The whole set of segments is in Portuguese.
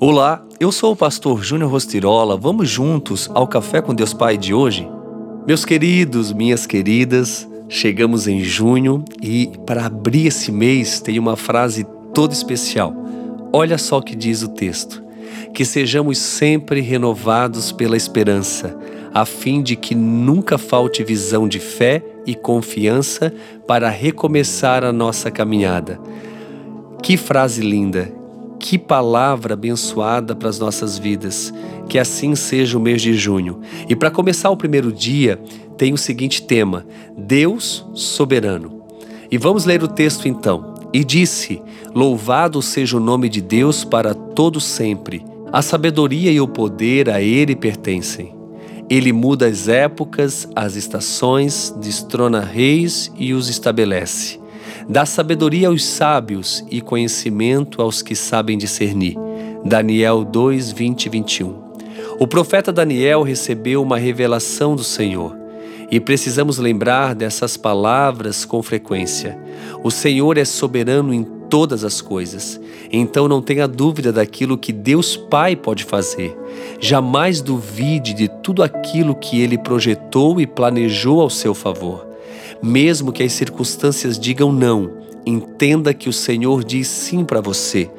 Olá, eu sou o pastor Júnior Rostirola. Vamos juntos ao Café com Deus Pai de hoje? Meus queridos, minhas queridas, chegamos em junho e para abrir esse mês tem uma frase toda especial. Olha só o que diz o texto: Que sejamos sempre renovados pela esperança, a fim de que nunca falte visão de fé e confiança para recomeçar a nossa caminhada. Que frase linda! Que palavra abençoada para as nossas vidas. Que assim seja o mês de junho. E para começar o primeiro dia, tem o seguinte tema: Deus soberano. E vamos ler o texto então. E disse: Louvado seja o nome de Deus para todo sempre. A sabedoria e o poder a ele pertencem. Ele muda as épocas, as estações, destrona reis e os estabelece. Dá sabedoria aos sábios e conhecimento aos que sabem discernir. Daniel 2, 20 e 21. O profeta Daniel recebeu uma revelação do Senhor. E precisamos lembrar dessas palavras com frequência. O Senhor é soberano em todas as coisas. Então não tenha dúvida daquilo que Deus Pai pode fazer. Jamais duvide de tudo aquilo que ele projetou e planejou ao seu favor. Mesmo que as circunstâncias digam não, entenda que o Senhor diz sim para você.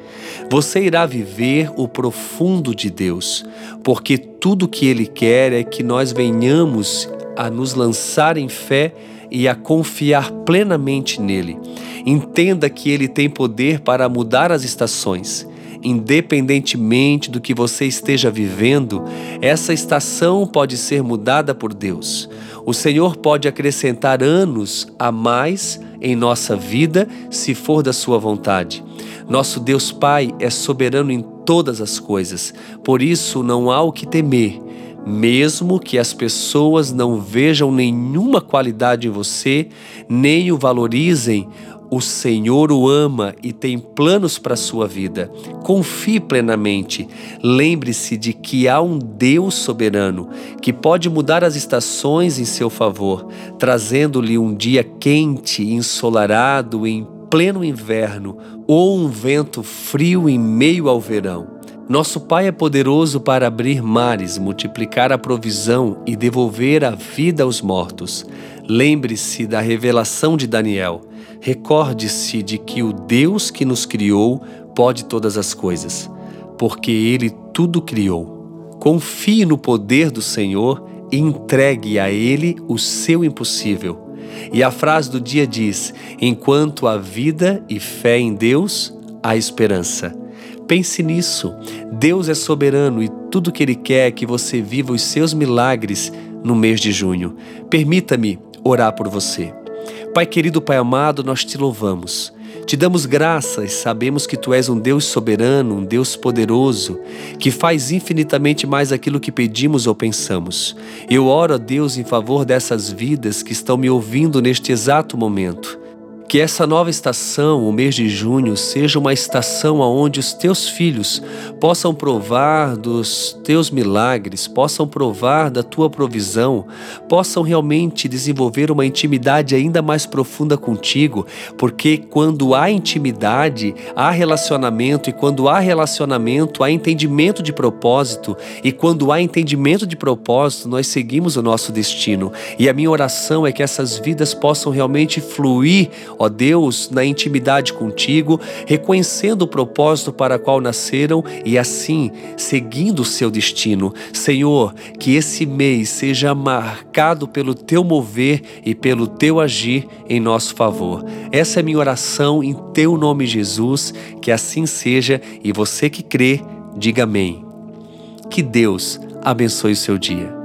Você irá viver o profundo de Deus, porque tudo que Ele quer é que nós venhamos a nos lançar em fé e a confiar plenamente nele. Entenda que Ele tem poder para mudar as estações. Independentemente do que você esteja vivendo, essa estação pode ser mudada por Deus. O Senhor pode acrescentar anos a mais em nossa vida, se for da Sua vontade. Nosso Deus Pai é soberano em todas as coisas, por isso não há o que temer. Mesmo que as pessoas não vejam nenhuma qualidade em você, nem o valorizem, o Senhor o ama e tem planos para a sua vida. Confie plenamente. Lembre-se de que há um Deus soberano que pode mudar as estações em seu favor, trazendo-lhe um dia quente, ensolarado em pleno inverno ou um vento frio em meio ao verão. Nosso Pai é poderoso para abrir mares, multiplicar a provisão e devolver a vida aos mortos. Lembre-se da revelação de Daniel. Recorde-se de que o Deus que nos criou pode todas as coisas, porque Ele tudo criou. Confie no poder do Senhor e entregue a Ele o seu impossível. E a frase do dia diz: Enquanto há vida e fé em Deus, há esperança. Pense nisso. Deus é soberano e tudo que Ele quer é que você viva os seus milagres no mês de junho. Permita-me orar por você. Pai querido, Pai amado, nós te louvamos. Te damos graças, sabemos que tu és um Deus soberano, um Deus poderoso, que faz infinitamente mais aquilo que pedimos ou pensamos. Eu oro a Deus em favor dessas vidas que estão me ouvindo neste exato momento. Que essa nova estação, o mês de junho, seja uma estação onde os teus filhos possam provar dos teus milagres, possam provar da tua provisão, possam realmente desenvolver uma intimidade ainda mais profunda contigo, porque quando há intimidade, há relacionamento, e quando há relacionamento, há entendimento de propósito, e quando há entendimento de propósito, nós seguimos o nosso destino. E a minha oração é que essas vidas possam realmente fluir ó Deus, na intimidade contigo, reconhecendo o propósito para qual nasceram e assim seguindo o seu destino. Senhor, que esse mês seja marcado pelo teu mover e pelo teu agir em nosso favor. Essa é minha oração em teu nome, Jesus, que assim seja e você que crê, diga amém. Que Deus abençoe o seu dia.